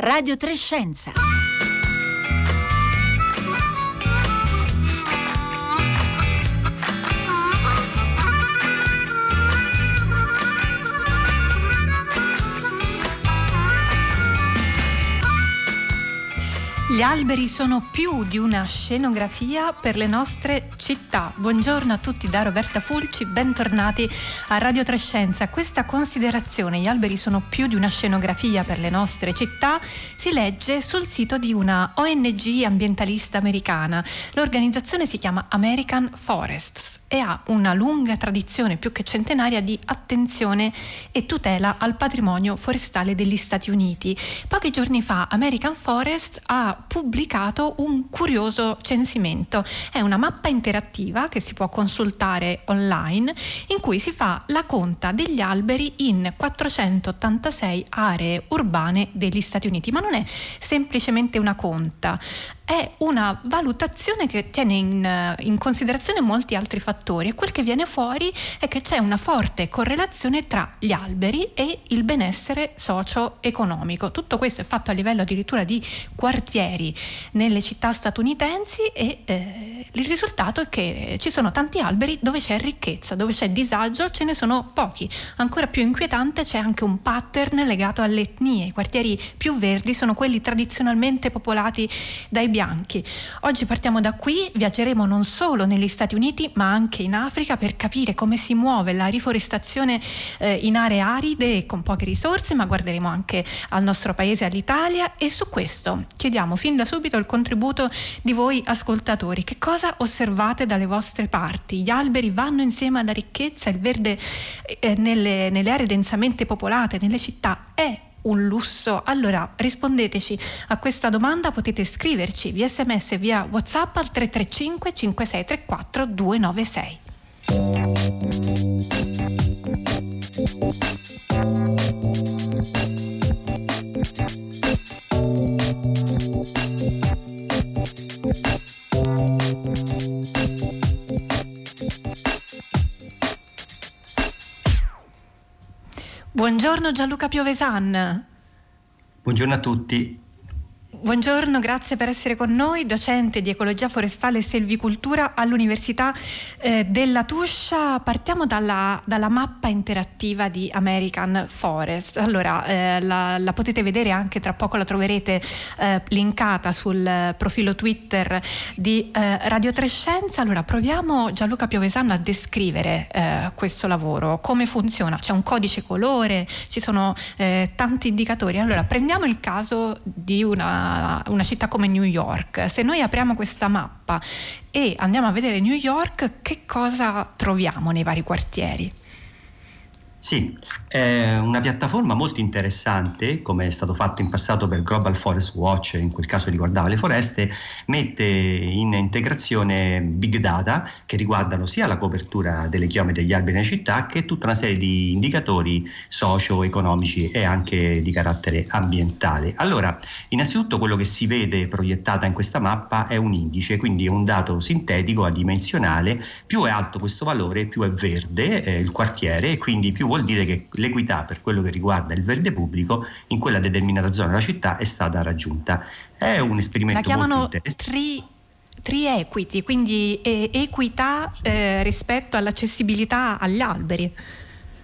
Radio Trescenza. Gli alberi sono più di una scenografia per le nostre città. Buongiorno a tutti da Roberta Fulci, bentornati a Radio Trescenza. Questa considerazione, gli alberi sono più di una scenografia per le nostre città, si legge sul sito di una ONG ambientalista americana. L'organizzazione si chiama American Forests e ha una lunga tradizione più che centenaria di attenzione e tutela al patrimonio forestale degli Stati Uniti. Pochi giorni fa American Forest ha pubblicato un curioso censimento. È una mappa interattiva che si può consultare online in cui si fa la conta degli alberi in 486 aree urbane degli Stati Uniti, ma non è semplicemente una conta, è una valutazione che tiene in, in, considerazione molti altri fattori e quel che viene fuori è che c'è una forte correlazione tra gli alberi e il benessere socio-economico. Tutto questo è fatto a livello addirittura di quartieri nelle città statunitensi e eh, il risultato è che ci sono tanti alberi dove c'è ricchezza, dove c'è disagio ce ne sono pochi. Ancora più inquietante c'è anche un pattern legato alle etnie. I quartieri più verdi sono quelli tradizionalmente popolati dai bianchi bianchi. Oggi partiamo da qui, viaggeremo non solo negli Stati Uniti ma anche in Africa per capire come si muove la riforestazione eh, in aree aride e con poche risorse, ma guarderemo anche al nostro paese, all'Italia e su questo chiediamo fin da subito il contributo di voi ascoltatori. Che cosa osservate dalle vostre parti? Gli alberi vanno insieme alla ricchezza, il verde eh, nelle, nelle aree densamente popolate, nelle città è un lusso? Allora rispondeteci a questa domanda, potete scriverci via sms via whatsapp al 335 5634 296. Buongiorno Gianluca Piovesan. Buongiorno a tutti. Buongiorno, grazie per essere con noi, docente di ecologia forestale e selvicoltura all'Università eh, della Tuscia. Partiamo dalla, dalla, mappa interattiva di American Forest. Allora, eh, la, la, potete vedere anche tra poco, la troverete eh, linkata sul profilo Twitter di eh, Radio Trescenza. Allora, proviamo Gianluca Piovesanna a descrivere eh, questo lavoro, come funziona. C'è un codice colore, ci sono eh, tanti indicatori. Allora, prendiamo il caso di una una, città come New York, se noi apriamo questa mappa e andiamo a vedere New York, che cosa troviamo nei vari quartieri? Sì, è una piattaforma molto interessante, come è stato fatto in passato per Global Forest Watch, in quel caso riguardava le foreste, mette in integrazione big data che riguardano sia la copertura delle chiome degli alberi nelle città che tutta una serie di indicatori socio-economici e anche di carattere ambientale. Allora, innanzitutto quello che si vede proiettata in questa mappa è un indice, quindi un dato sintetico adimensionale, più è alto questo valore, più è verde eh, il quartiere e quindi più vuol dire che l'equità per quello che riguarda il verde pubblico in quella determinata zona della città è stata raggiunta. È un esperimento La chiamano tri, tri equity, quindi eh, equità eh, rispetto all'accessibilità agli alberi.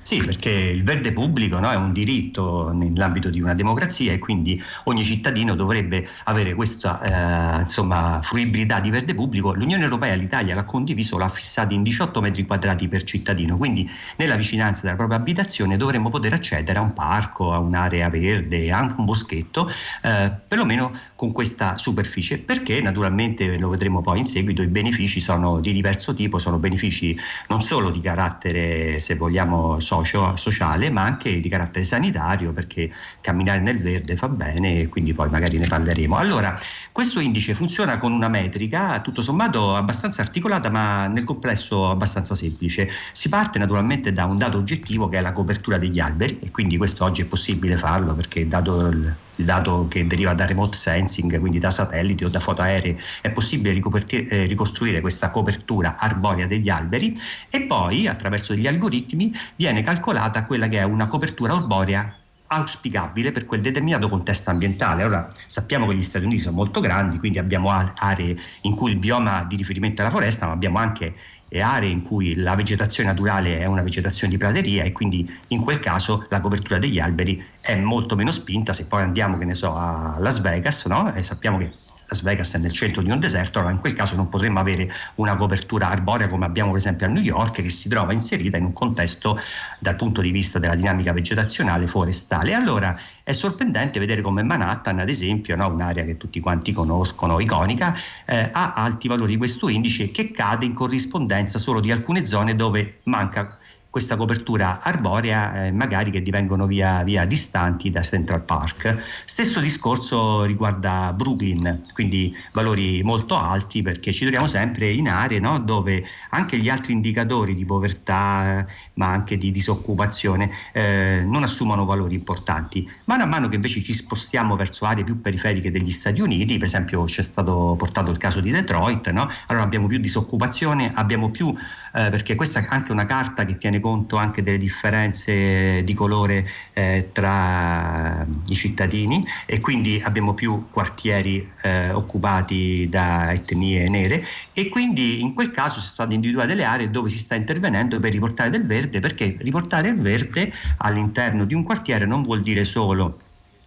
Sì, perché il verde pubblico no, è un diritto nell'ambito di una democrazia e quindi ogni cittadino dovrebbe avere questa eh, insomma, fruibilità di verde pubblico. L'Unione Europea, l'Italia l'ha condiviso, l'ha fissato in 18 metri quadrati per cittadino, quindi nella vicinanza della propria abitazione dovremmo poter accedere a un parco, a un'area verde, anche un boschetto, eh, perlomeno con questa superficie, perché naturalmente lo vedremo poi in seguito, i benefici sono di diverso tipo, sono benefici non solo di carattere, se vogliamo, socio, sociale, ma anche di carattere sanitario, perché camminare nel verde fa bene e quindi poi magari ne parleremo. Allora, questo indice funziona con una metrica tutto sommato abbastanza articolata, ma nel complesso abbastanza semplice. Si parte naturalmente da un dato oggettivo che è la copertura degli alberi e quindi questo oggi è possibile farlo perché dato il il dato che deriva da remote sensing, quindi da satelliti o da foto aeree, è possibile eh, ricostruire questa copertura arborea degli alberi e poi attraverso degli algoritmi viene calcolata quella che è una copertura arborea auspicabile per quel determinato contesto ambientale. Ora sappiamo che gli Stati Uniti sono molto grandi, quindi abbiamo aree in cui il bioma di riferimento è la foresta, ma abbiamo anche aree in cui la vegetazione naturale è una vegetazione di prateria e quindi in quel caso la copertura degli alberi è molto meno spinta. Se poi andiamo, che ne so, a Las Vegas, no? e sappiamo che Las Vegas è nel centro di un deserto, allora in quel caso non potremmo avere una copertura arborea come abbiamo per esempio a New York che si trova inserita in un contesto dal punto di vista della dinamica vegetazionale forestale. Allora è sorprendente vedere come Manhattan, ad esempio, no, un'area che tutti quanti conoscono, iconica, eh, ha alti valori di questo indice che cade in corrispondenza solo di alcune zone dove manca questa copertura arborea eh, magari che divengono via, via, distanti da Central Park. Stesso discorso riguarda Brooklyn, quindi valori molto alti perché ci troviamo sempre in aree no, dove anche gli altri indicatori di povertà ma anche di disoccupazione eh, non assumono valori importanti. Mano a mano che invece ci spostiamo verso aree più periferiche degli Stati Uniti, per esempio c'è stato portato il caso di Detroit, no? allora abbiamo più disoccupazione, abbiamo più, eh, perché questa è anche una carta che tiene conto anche delle differenze di colore eh, tra i cittadini e quindi abbiamo più quartieri eh, occupati da etnie nere e quindi in quel caso sono state individuate delle aree dove si sta intervenendo per riportare del verde perché riportare il verde all'interno di un quartiere non vuol dire solo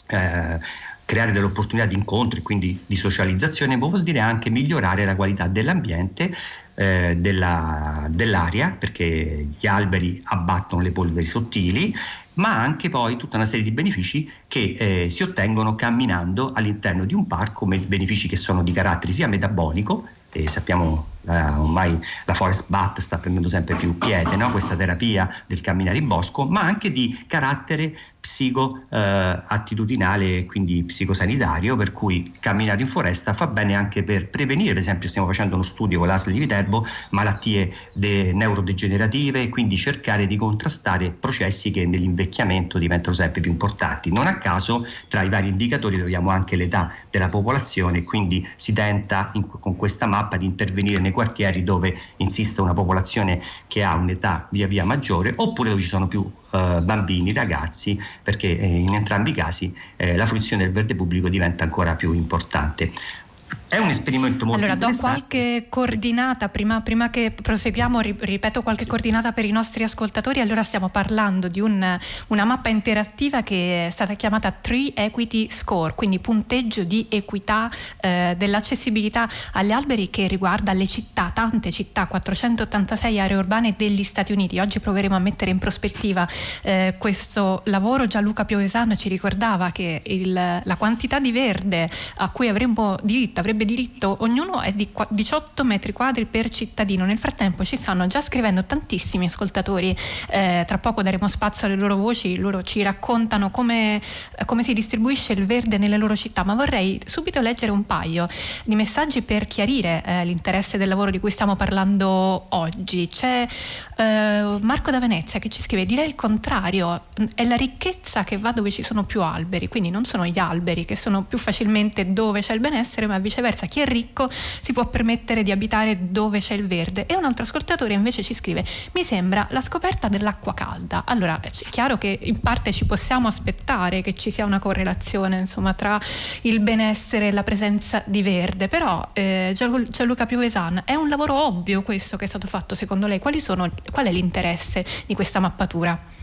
eh, creare delle opportunità di incontri, quindi di socializzazione, ma vuol dire anche migliorare la qualità dell'ambiente, eh, della, dell'aria, perché gli alberi abbattono le polveri sottili, ma anche poi tutta una serie di benefici che eh, si ottengono camminando all'interno di un parco, benefici che sono di carattere sia metabolico, sappiamo eh, ormai la Forest Bat sta prendendo sempre più piede, no? questa terapia del camminare in bosco, ma anche di carattere psico-attitudinale, eh, quindi psicosanitario, per cui camminare in foresta fa bene anche per prevenire, per esempio stiamo facendo uno studio con l'ASL di Viterbo, malattie de- neurodegenerative, quindi cercare di contrastare processi che nell'invecchiamento diventano sempre più importanti. Non a caso tra i vari indicatori troviamo anche l'età della popolazione, quindi si tenta in, con questa mappa di intervenire nei quartieri dove insiste una popolazione che ha un'età via via maggiore oppure dove ci sono più eh, bambini, ragazzi, perché eh, in entrambi i casi eh, la fruizione del verde pubblico diventa ancora più importante. È un esperimento molto allora, interessante. Allora, do qualche coordinata, prima, prima, che proseguiamo, ripeto qualche sì. coordinata per i nostri ascoltatori. Allora stiamo parlando di un, una mappa interattiva che è stata chiamata Tree Equity Score, quindi punteggio di equità eh, dell'accessibilità agli alberi che riguarda le città, tante città, 486 aree urbane degli Stati Uniti. Oggi proveremo a mettere in prospettiva eh, questo lavoro. Gianluca Piovesano ci ricordava che il, la quantità di verde a cui avremmo diritto, avrebbe avrebbe diritto, ognuno è di 18 metri quadri per cittadino. Nel frattempo ci stanno già scrivendo tantissimi ascoltatori, eh, tra poco daremo spazio alle loro voci, loro ci raccontano come, come si distribuisce il verde nelle loro città, ma vorrei subito leggere un paio di messaggi per chiarire eh, l'interesse del lavoro di cui stiamo parlando oggi. C'è eh, Marco da Venezia che ci scrive, direi il contrario, è la ricchezza che va dove ci sono più alberi, quindi non sono gli alberi che sono più facilmente dove c'è il benessere, ma viceversa chi è ricco si può permettere di abitare dove c'è il verde. E un altro ascoltatore invece ci scrive mi sembra la scoperta dell'acqua calda allora è chiaro che in parte ci possiamo aspettare che ci sia una correlazione insomma tra il benessere e la presenza di verde però eh, Gianluca Piovesan è un lavoro ovvio questo che è stato fatto secondo lei? Sono, qual è l'interesse di questa mappatura?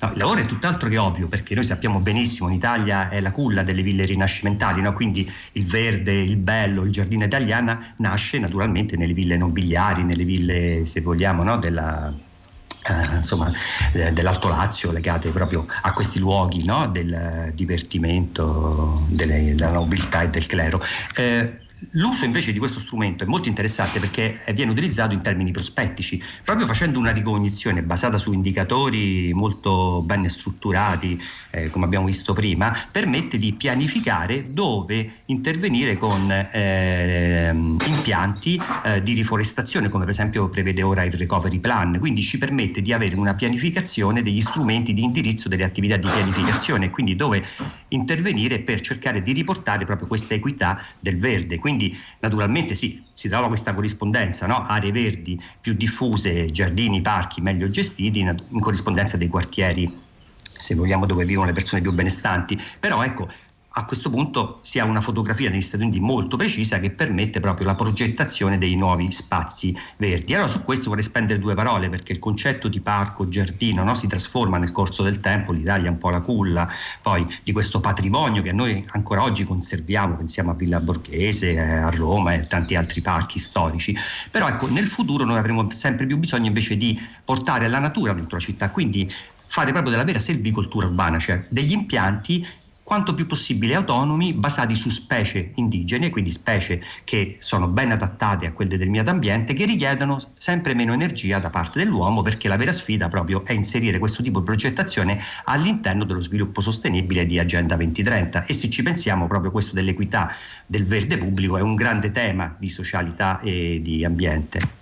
No, è tutt'altro che ovvio perché noi sappiamo benissimo in Italia è la culla delle ville rinascimentali, no? quindi il verde, il bello, il giardino italiana nasce naturalmente nelle ville nobiliari, nelle ville se vogliamo no? della, eh, insomma, eh, dell'Alto Lazio legate proprio a questi luoghi no? del divertimento, delle, della nobiltà e del clero. Eh, L'uso invece di questo strumento è molto interessante perché viene utilizzato in termini prospettici, proprio facendo una ricognizione basata su indicatori molto ben strutturati, eh, come abbiamo visto prima, permette di pianificare dove intervenire con eh, impianti eh, di riforestazione, come per esempio prevede ora il Recovery Plan, quindi ci permette di avere una pianificazione degli strumenti di indirizzo delle attività di pianificazione, quindi dove intervenire per cercare di riportare proprio questa equità del verde. Quindi naturalmente sì, si trova questa corrispondenza, no? aree verdi più diffuse, giardini, parchi meglio gestiti in corrispondenza dei quartieri se vogliamo dove vivono le persone più benestanti, però ecco a questo punto si ha una fotografia negli Stati Uniti molto precisa che permette proprio la progettazione dei nuovi spazi verdi. Allora su questo vorrei spendere due parole perché il concetto di parco, giardino no, si trasforma nel corso del tempo, l'Italia è un po' la culla poi di questo patrimonio che noi ancora oggi conserviamo, pensiamo a Villa Borghese, eh, a Roma e tanti altri parchi storici, però ecco nel futuro noi avremo sempre più bisogno invece di portare la natura dentro la città, quindi fare proprio della vera selvicoltura urbana, cioè degli impianti quanto più possibile autonomi, basati su specie indigene, quindi specie che sono ben adattate a quel determinato ambiente, che richiedono sempre meno energia da parte dell'uomo, perché la vera sfida proprio è inserire questo tipo di progettazione all'interno dello sviluppo sostenibile di Agenda 2030. E se ci pensiamo, proprio questo dell'equità del verde pubblico è un grande tema di socialità e di ambiente.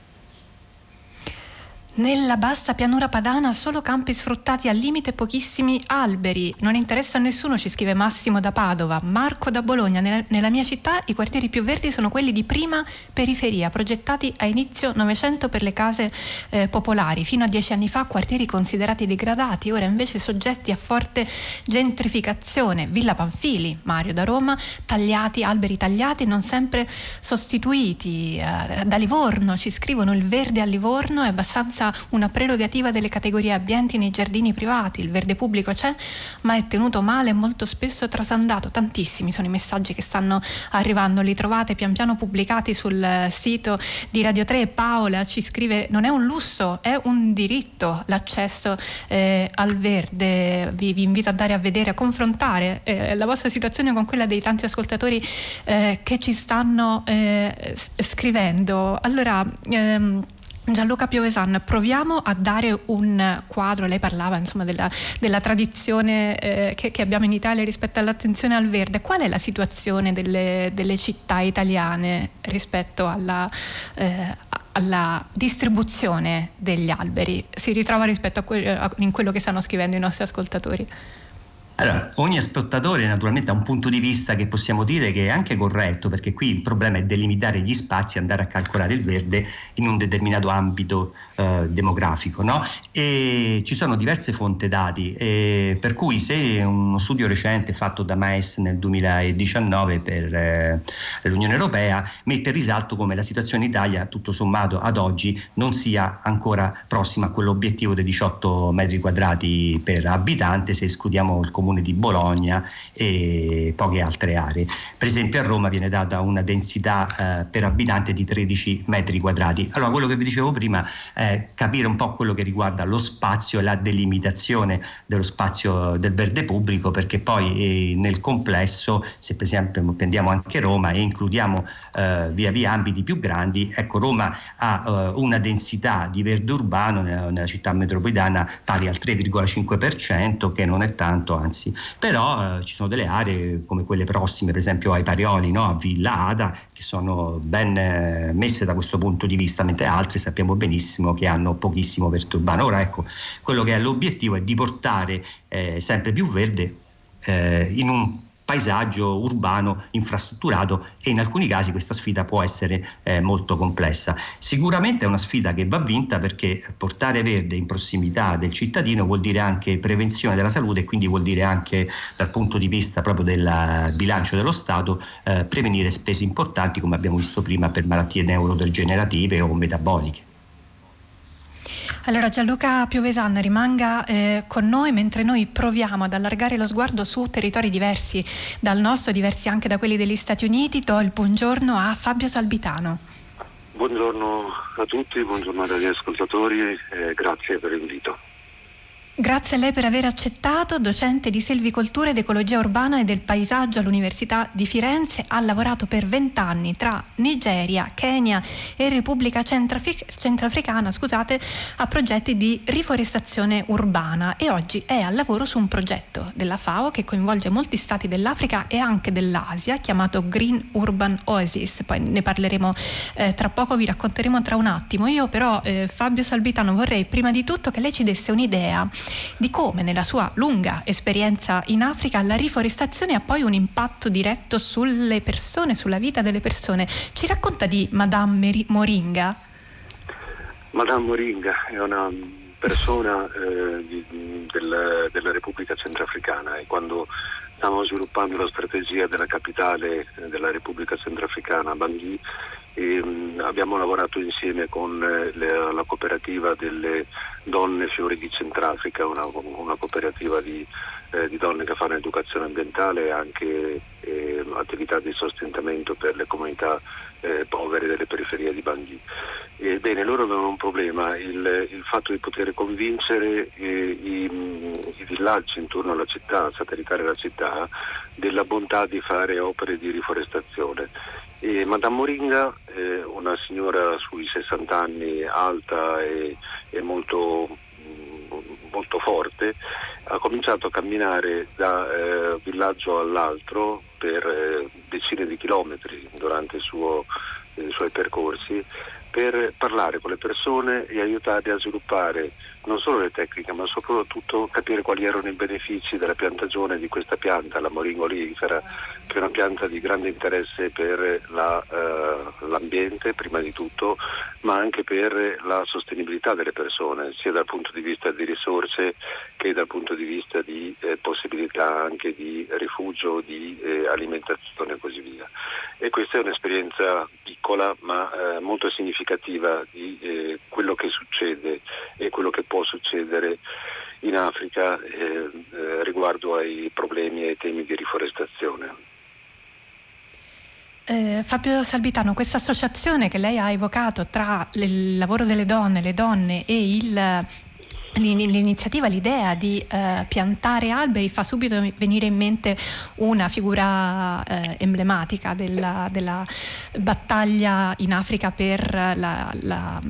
Nella bassa pianura padana solo campi sfruttati al limite pochissimi alberi. Non interessa a nessuno, ci scrive Massimo da Padova. Marco da Bologna. Nella, nella mia città i quartieri più verdi sono quelli di prima periferia, progettati a inizio Novecento per le case eh, popolari. Fino a dieci anni fa quartieri considerati degradati, ora invece soggetti a forte gentrificazione. Villa Panfili, Mario da Roma, tagliati, alberi tagliati, non sempre sostituiti. Eh, da Livorno ci scrivono il verde a Livorno è abbastanza una prerogativa delle categorie ambienti nei giardini privati, il verde pubblico c'è, ma è tenuto male e molto spesso trasandato. Tantissimi sono i messaggi che stanno arrivando, li trovate pian piano pubblicati sul sito di Radio 3. Paola ci scrive: non è un lusso, è un diritto l'accesso eh, al verde. Vi, vi, invito a andare a vedere, a confrontare eh, la vostra situazione con quella dei tanti ascoltatori eh, che ci stanno eh, scrivendo. Allora, ehm, Gianluca Piovesan, proviamo a dare un quadro, lei parlava insomma, della, della, tradizione eh, che, che, abbiamo in Italia rispetto all'attenzione al verde, qual è la situazione delle, delle città italiane rispetto alla, eh, alla, distribuzione degli alberi? Si ritrova rispetto a, que- a in quello che stanno scrivendo i nostri ascoltatori? Allora, ogni ascoltatore naturalmente ha un punto di vista che possiamo dire che è anche corretto, perché qui il problema è delimitare gli spazi andare a calcolare il verde in un determinato ambito eh, demografico. No? E ci sono diverse fonti dati, eh, per cui se uno studio recente fatto da MAES nel 2019 per eh, l'Unione Europea mette in risalto come la situazione in Italia, tutto sommato ad oggi, non sia ancora prossima a quell'obiettivo dei 18 metri quadrati per abitante, se escludiamo il comune comune di Bologna e poche altre aree. Per esempio a Roma viene data una densità eh, per abitante di 13 metri quadrati. Allora quello che vi dicevo prima è capire un po' quello che riguarda lo spazio e la delimitazione dello spazio del verde pubblico perché poi eh, nel complesso, se per esempio prendiamo anche Roma e includiamo eh, via via ambiti più grandi, ecco Roma ha eh, una densità di verde urbano nella, nella città metropolitana pari al 3,5% che non è tanto, anzi anzi, però eh, ci sono delle aree come quelle prossime, per esempio ai Parioli, no? a Villa Ada, che sono ben eh, messe da questo punto di vista, mentre altre sappiamo benissimo che hanno pochissimo verde urbano. Ora ecco, quello che è l'obiettivo è di portare eh, sempre più verde eh, in un paesaggio urbano infrastrutturato e in alcuni casi questa sfida può essere eh, molto complessa. Sicuramente è una sfida che va vinta perché portare verde in prossimità del cittadino vuol dire anche prevenzione della salute e quindi vuol dire anche dal punto di vista proprio del bilancio dello Stato eh, prevenire spese importanti come abbiamo visto prima per malattie neurodegenerative o metaboliche. Allora Gianluca Piovesan rimanga eh, con noi mentre noi proviamo ad allargare lo sguardo su territori diversi dal nostro, diversi anche da quelli degli Stati Uniti. Do il buongiorno a Fabio Salvitano. Buongiorno a tutti, buongiorno agli ascoltatori e grazie per l'invito. Grazie a lei per aver accettato, docente di selvicoltura ed ecologia urbana e del paesaggio all'Università di Firenze, ha lavorato per vent'anni tra Nigeria, Kenya e Repubblica Centrafricana scusate, a progetti di riforestazione urbana e oggi è al lavoro su un progetto della FAO che coinvolge molti stati dell'Africa e anche dell'Asia chiamato Green Urban Oasis, poi ne parleremo eh, tra poco, vi racconteremo tra un attimo. Io però eh, Fabio Salvitano vorrei prima di tutto che lei ci desse un'idea di come nella sua lunga esperienza in Africa la riforestazione ha poi un impatto diretto sulle persone, sulla vita delle persone. Ci racconta di Madame Moringa? Madame Moringa è una persona eh, di, del, della Repubblica Centrafricana e quando stavamo sviluppando la strategia della capitale della Repubblica Centrafricana, Bangui, e, mh, abbiamo lavorato insieme con eh, le, la cooperativa delle donne fiori di Centrafrica, una, una cooperativa di, eh, di, donne che fanno educazione ambientale e anche eh, attività di sostentamento per le comunità eh, povere delle periferie di Bangui. Ebbene, loro avevano un problema, il, il fatto di poter convincere eh, i, i, villaggi intorno alla città, satellitare la città, della bontà di fare opere di riforestazione. E Madame Moringa, eh, una signora sui 60 anni, alta e, e molto, molto, forte, ha cominciato a camminare da eh, villaggio all'altro per eh, decine di chilometri durante suo, i suoi percorsi per parlare con le persone e aiutarle a sviluppare non solo le tecniche ma soprattutto capire quali erano i benefici della piantagione di questa pianta, la moringa olifera, che è una pianta di grande interesse per la, eh, l'ambiente prima di tutto, ma anche per la sostenibilità delle persone, sia dal punto di vista di risorse che dal punto di vista di eh, possibilità anche di rifugio, di eh, alimentazione e così via. E questa è un'esperienza piccola ma eh, molto significativa di eh, quello che succede e quello che può succedere in Africa eh, eh, riguardo ai problemi e ai temi di riforestazione. Eh, Fabio Salvitano, questa associazione che lei ha evocato tra il lavoro delle donne, le donne e il l'iniziativa, l'idea di eh, piantare alberi fa subito venire in mente una figura eh, emblematica della, della, battaglia in Africa la, la, la,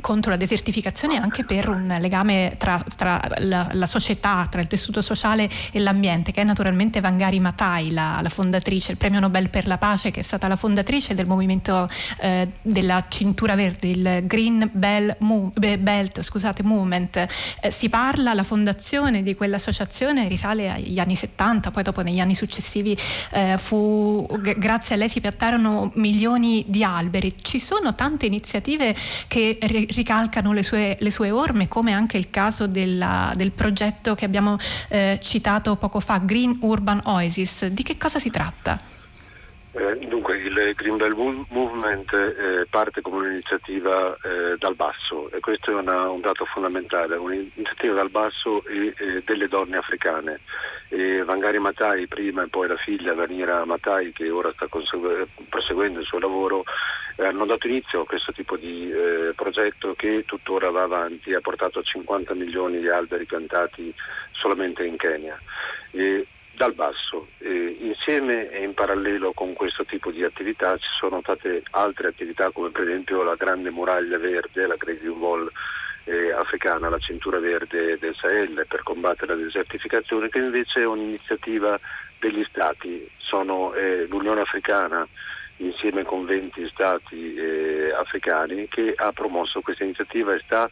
contro la desertificazione e anche per un legame tra, tra la, società, tra il tessuto sociale e l'ambiente, che è naturalmente Vangari Matai, la, fondatrice, il premio Nobel per la pace, che è stata la fondatrice del movimento eh, della cintura verde, il Green Bell Belt scusate, Movement eh, si parla, la fondazione di quell'associazione risale agli anni 70, poi dopo negli anni successivi eh, fu, g- grazie a lei si piantarono milioni di alberi. Ci sono tante iniziative che ri- ricalcano le sue, le sue, orme, come anche il caso della, del progetto che abbiamo eh, citato poco fa, Green Urban Oasis. Di che cosa si tratta? Eh, dunque il Green Bell Movement eh, parte come un'iniziativa eh, dal basso e questo è una, un dato fondamentale, un'iniziativa dal basso e delle donne africane. Vangari Matai prima e poi la figlia Vanira Matai che ora sta proseguendo il suo lavoro eh, hanno dato inizio a questo tipo di eh, progetto che tuttora va avanti, ha portato a 50 milioni di alberi piantati solamente in Kenya. E dal basso. Eh, insieme e in parallelo con questo tipo di attività ci sono state altre attività come per esempio la Grande Muraglia Verde, la Grazing Wall eh, africana, la cintura verde del Sahel per combattere la desertificazione, che invece è un'iniziativa degli Stati. Sono eh, l'Unione Africana insieme con 20 Stati eh, africani che ha promosso questa iniziativa e sta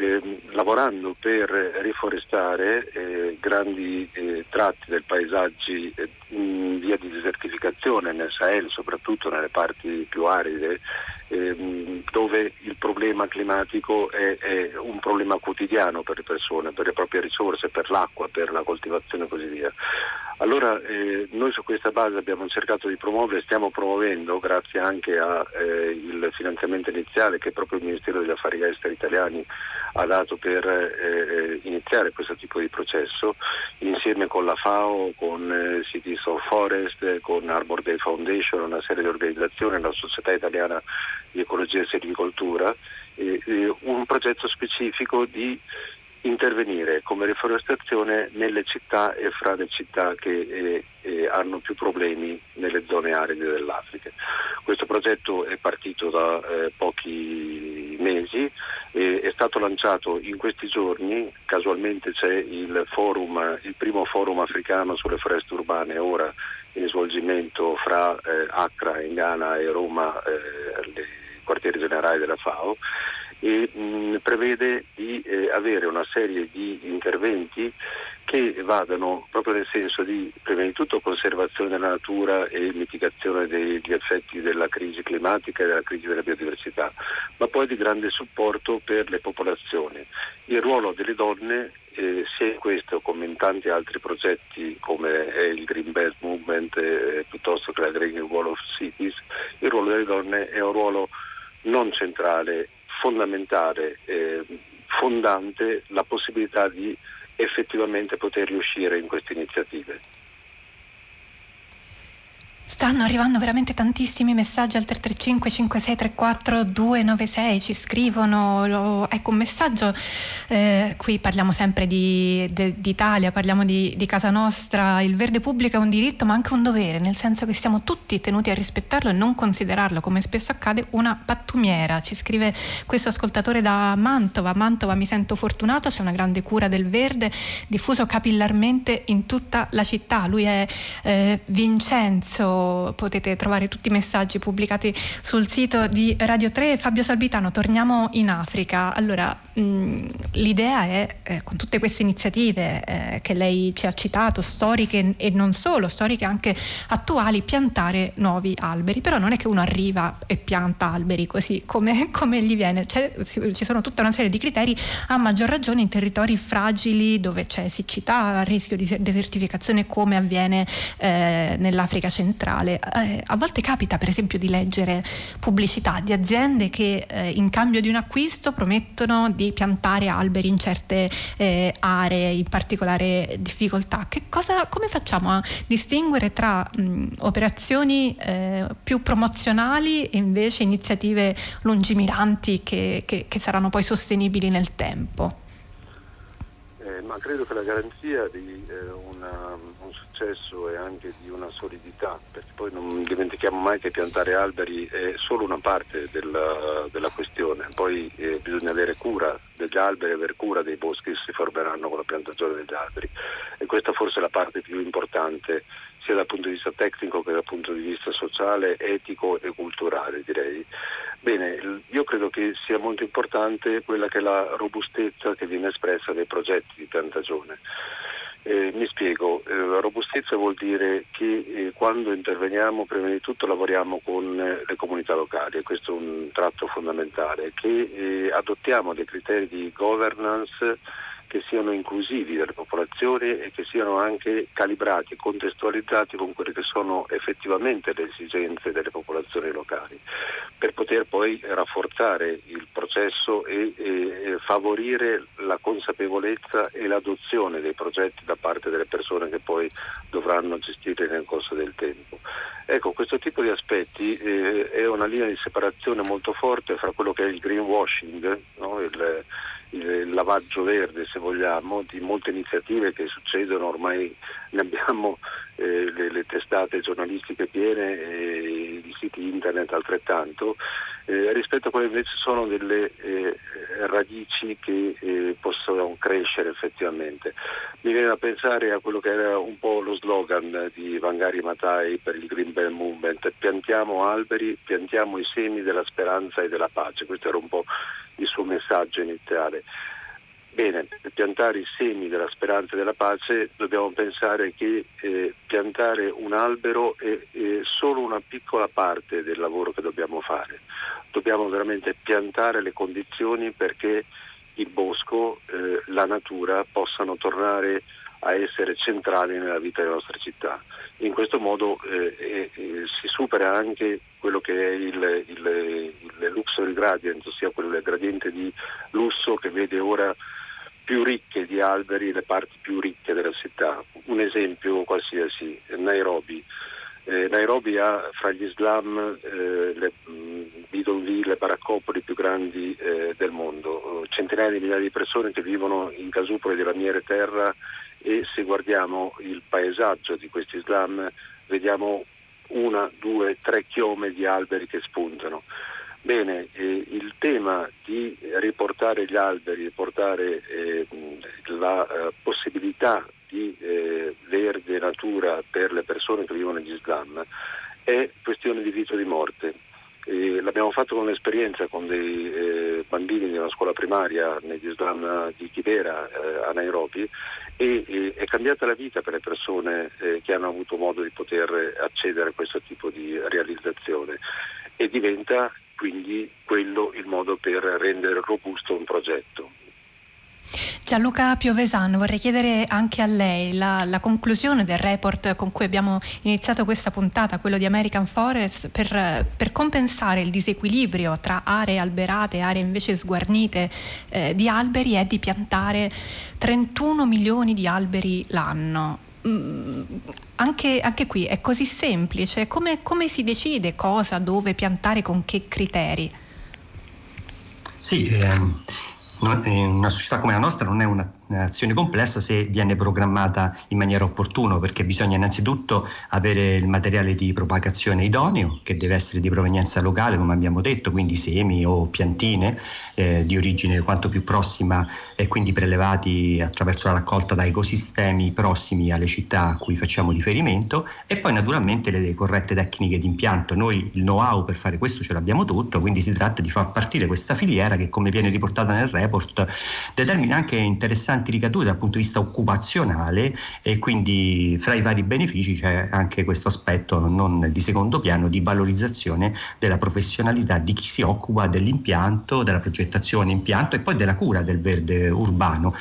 eh, lavorando per riforestare eh, grandi eh, tratti del paesaggio eh, in via di desertificazione nel Sahel, soprattutto nelle parti più aride, ehm, dove il problema climatico è, è, un problema quotidiano per le persone, per le proprie risorse, per l'acqua, per la coltivazione e così via. Allora eh, noi su questa base abbiamo cercato di promuovere, stiamo promuovendo, grazie anche al eh, finanziamento iniziale che proprio il Ministero degli Affari Esteri italiani ha dato per eh, eh, iniziare questo tipo di processo, insieme con la FAO, con eh, Cities of Forest, con Arbor Day Foundation, una serie di organizzazioni, la Società Italiana di Ecologia e Silvicoltura, un progetto specifico di intervenire come riforestazione nelle città e fra le città che eh, hanno più problemi nelle zone aride dell'Africa. Questo progetto è partito da eh, pochi stato lanciato in questi giorni, casualmente c'è il, forum, il primo forum africano sulle foreste urbane ora in svolgimento fra eh, Accra in Ghana e Roma, eh, nei quartieri generali della FAO e mh, prevede di eh, avere una serie di interventi che vadano proprio nel senso di prima di tutto conservazione della natura e mitigazione degli effetti della crisi climatica e della crisi della biodiversità, ma poi di grande supporto per le popolazioni. Il ruolo delle donne eh, sia in questo come in tanti altri progetti come è il Green Belt Movement eh, piuttosto che la Green Wall of Cities, il ruolo delle donne è un ruolo non centrale, fondamentale, eh, fondante la possibilità di effettivamente poter riuscire in queste iniziative. Stanno arrivando veramente tantissimi messaggi al 335 5634 296, ci scrivono, lo, ecco un messaggio, eh, qui parliamo sempre di, de, d'Italia, parliamo di, di, casa nostra, il verde pubblico è un diritto ma anche un dovere, nel senso che siamo tutti tenuti a rispettarlo e non considerarlo, come spesso accade, una pattumiera. Ci scrive questo ascoltatore da Mantova, Mantova mi sento fortunato, c'è una grande cura del verde diffuso capillarmente in tutta la città, lui è eh, Vincenzo potete trovare tutti i messaggi pubblicati sul sito di Radio 3. Fabio Salvitano, torniamo in Africa. Allora, mh, l'idea è, eh, con tutte queste iniziative eh, che lei ci ha citato, storiche e non solo, storiche anche attuali, piantare nuovi alberi. Però non è che uno arriva e pianta alberi così come, come gli viene. C'è, ci sono tutta una serie di criteri, a maggior ragione in territori fragili dove c'è siccità, rischio di desertificazione come avviene eh, nell'Africa centrale digitale. Eh, a volte capita per esempio di leggere pubblicità di aziende che eh, in cambio di un acquisto promettono di piantare alberi in certe eh, aree in particolare difficoltà. Cosa, come facciamo a distinguere tra mh, operazioni eh, più promozionali e invece iniziative lungimiranti che, che, che saranno poi sostenibili nel tempo? Eh, ma credo che la garanzia di eh, una, un successo e anche di una solidità, poi non dimentichiamo mai che piantare alberi è solo una parte della, della questione, poi eh, bisogna avere cura degli alberi, avere cura dei boschi che si formeranno con la piantagione degli alberi e questa forse è la parte più importante sia dal punto di vista tecnico che dal punto di vista sociale, etico e culturale direi. Bene, io credo che sia molto importante quella che è la robustezza che viene espressa nei progetti di piantagione. Eh, mi spiego, eh, robustezza vuol dire che eh, quando interveniamo prima di tutto lavoriamo con eh, le comunità locali e questo è un tratto fondamentale, che eh, adottiamo dei criteri di governance che siano inclusivi delle popolazioni e che siano anche calibrati, contestualizzati con quelle che sono effettivamente le esigenze delle popolazioni locali, per poter poi rafforzare il processo e, e favorire la consapevolezza e l'adozione dei progetti da parte delle persone che poi dovranno gestire nel corso del tempo. Ecco, questo tipo di aspetti eh, è una linea di separazione molto forte fra quello che è il greenwashing, no? il, il lavaggio verde, se vogliamo, di molte iniziative che succedono, ormai ne abbiamo eh, le, le, testate giornalistiche piene e i siti internet altrettanto, eh, rispetto a quelle invece sono delle eh, radici che eh, possono crescere effettivamente. Mi viene da pensare a quello che era un po' lo slogan di Vangari Matai per il Green Belt Movement, piantiamo alberi, piantiamo i semi della speranza e della pace, questo era un po' il suo messaggio iniziale. Bene, per piantare i semi della speranza e della pace dobbiamo pensare che eh, piantare un albero è, è, solo una piccola parte del lavoro che dobbiamo fare. Dobbiamo veramente piantare le condizioni perché il bosco, eh, la natura possano tornare a essere centrali nella vita delle nostre città. In questo modo eh, eh, si supera anche quello che è il, il, il luxury gradient, ossia quel gradiente di lusso che vede ora più ricche di alberi le parti più ricche della città. Un esempio qualsiasi, Nairobi. Eh, Nairobi ha fra gli slam eh, le mm, bidonville, le baraccopoli più grandi eh, del mondo, centinaia di migliaia di persone che vivono in casupole di lamiere terra e se guardiamo il paesaggio di questi slam vediamo una, due, tre chiome di alberi che spuntano. Bene, eh, il tema di riportare gli alberi, riportare eh, la eh, possibilità di eh, verde natura per le persone che vivono negli slam è questione di vita o di morte. l'abbiamo fatto con un'esperienza con dei eh, bambini di una scuola primaria negli slam di Kibera eh, a Nairobi e, è cambiata la vita per le persone che hanno avuto modo di poter accedere a questo tipo di realizzazione e diventa quindi quello il modo per rendere robusto un progetto. Gianluca Piovesan, vorrei chiedere anche a lei la, la, conclusione del report con cui abbiamo iniziato questa puntata, quello di American Forest, per, per compensare il disequilibrio tra aree alberate e aree invece sguarnite eh, di alberi è di piantare 31 milioni di alberi l'anno. Mm, anche, anche, qui è così semplice, come, come si decide cosa, dove piantare, con che criteri? Sì, ehm, una società come la nostra non è una un'azione complessa se viene programmata in maniera opportuna perché bisogna innanzitutto avere il materiale di propagazione idoneo che deve essere di provenienza locale come abbiamo detto quindi semi o piantine eh, di origine quanto più prossima e quindi prelevati attraverso la raccolta da ecosistemi prossimi alle città a cui facciamo riferimento e poi naturalmente le corrette tecniche di impianto. Noi il know-how per fare questo ce l'abbiamo tutto quindi si tratta di far partire questa filiera che come viene riportata nel report determina anche interessanti importanti ricadute dal punto di vista occupazionale e quindi fra i vari benefici c'è anche questo aspetto non di secondo piano di valorizzazione della professionalità di chi si occupa dell'impianto, della progettazione impianto e poi della cura del verde urbano.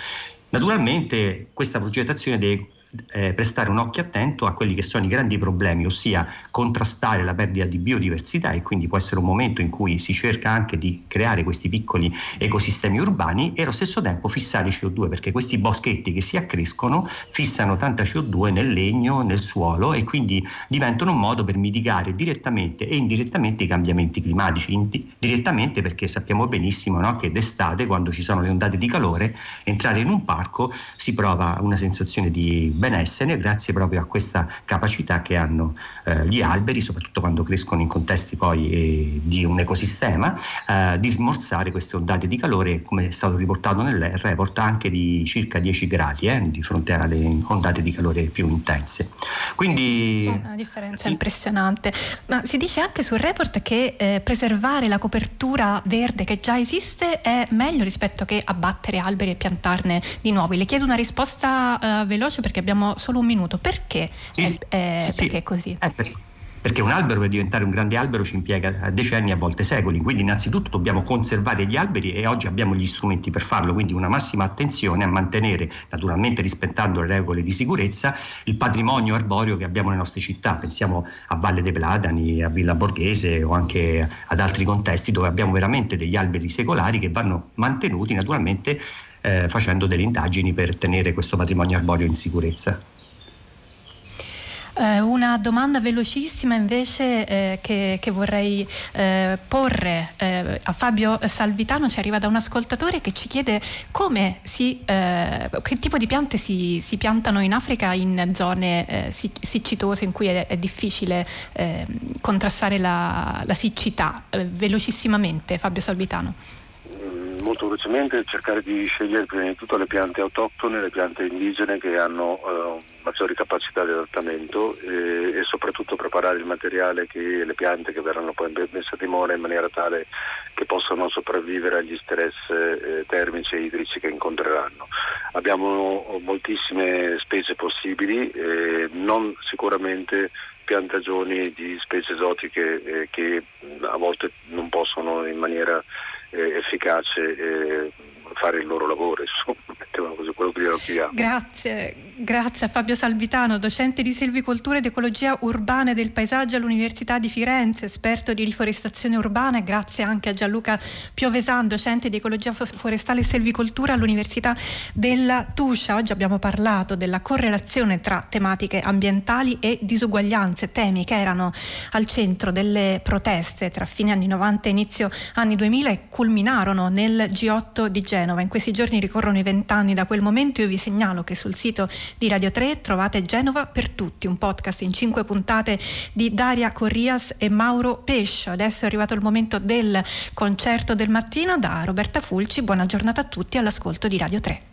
Naturalmente questa progettazione deve eh, prestare un occhio attento a quelli che sono i grandi problemi, ossia contrastare la perdita di biodiversità e quindi può essere un momento in cui si cerca anche di creare questi piccoli ecosistemi urbani e allo stesso tempo fissare CO2 perché questi boschetti che si accrescono fissano tanta CO2 nel legno, nel suolo e quindi diventano un modo per mitigare direttamente e indirettamente i cambiamenti climatici. Indi- direttamente perché sappiamo benissimo no, che d'estate quando ci sono le ondate di calore entrare in un parco si prova una sensazione di benessere grazie proprio a questa capacità che hanno eh, gli alberi, soprattutto quando crescono in contesti poi eh, di un ecosistema, eh, di smorzare queste ondate di calore, come è stato riportato nel report, anche di circa 10 gradi eh, di fronte alle ondate di calore più intense. Quindi una differenza sì. impressionante. Ma si dice anche sul report che eh, preservare la copertura verde che già esiste è meglio rispetto che abbattere alberi e piantarne di nuovi. Le chiedo una risposta eh, veloce perché abbiamo abbiamo solo un minuto. Perché, sì, è, è, sì, perché è così? È perché perché un albero per diventare un grande albero ci impiega decenni, a volte secoli, quindi innanzitutto dobbiamo conservare gli alberi e oggi abbiamo gli strumenti per farlo, quindi una massima attenzione a mantenere, naturalmente rispettando le regole di sicurezza, il patrimonio arboreo che abbiamo nelle nostre città, pensiamo a Valle dei Platani, a Villa Borghese o anche ad altri contesti dove abbiamo veramente degli alberi secolari che vanno mantenuti naturalmente eh, facendo delle indagini per tenere questo patrimonio arboreo in sicurezza. Eh, una domanda velocissima invece eh, che, che, vorrei eh, porre eh, a Fabio Salvitano, ci arriva da un ascoltatore che ci chiede si, eh, che tipo di piante si, si, piantano in Africa in zone eh, siccitose in cui è, è difficile contrastare la, la siccità. velocissimamente Fabio Salvitano molto velocemente cercare di scegliere prima di tutto le piante autoctone, le piante indigene che hanno eh, maggiori capacità di adattamento e, e, soprattutto preparare il materiale che le piante che verranno poi messe a dimora in maniera tale che possano sopravvivere agli stress eh, termici e idrici che incontreranno. Abbiamo moltissime specie possibili, eh, non sicuramente piantagioni di specie esotiche eh, che a volte non possono in maniera eh, efficace eh, fare il loro lavoro, insomma, mettiamo così quello che chiediamo. Grazie, grazie a Fabio Salvitano, docente di selvicoltura ed ecologia urbana e del paesaggio all'Università di Firenze, esperto di riforestazione urbana e grazie anche a Gianluca Piovesan, docente di ecologia forestale e selvicoltura all'Università della Tuscia. Oggi abbiamo parlato della correlazione tra tematiche ambientali e disuguaglianze, temi che erano al centro delle proteste tra fine anni 90 e inizio anni 2000 e culminarono nel G8 di. Genova. In questi giorni ricorrono i vent'anni da quel momento. Io vi segnalo che sul sito di Radio 3 trovate Genova per tutti, un podcast in cinque puntate di Daria Corrias e Mauro Pescio. Adesso è arrivato il momento del concerto del mattino da Roberta Fulci. Buona giornata a tutti all'ascolto di Radio 3.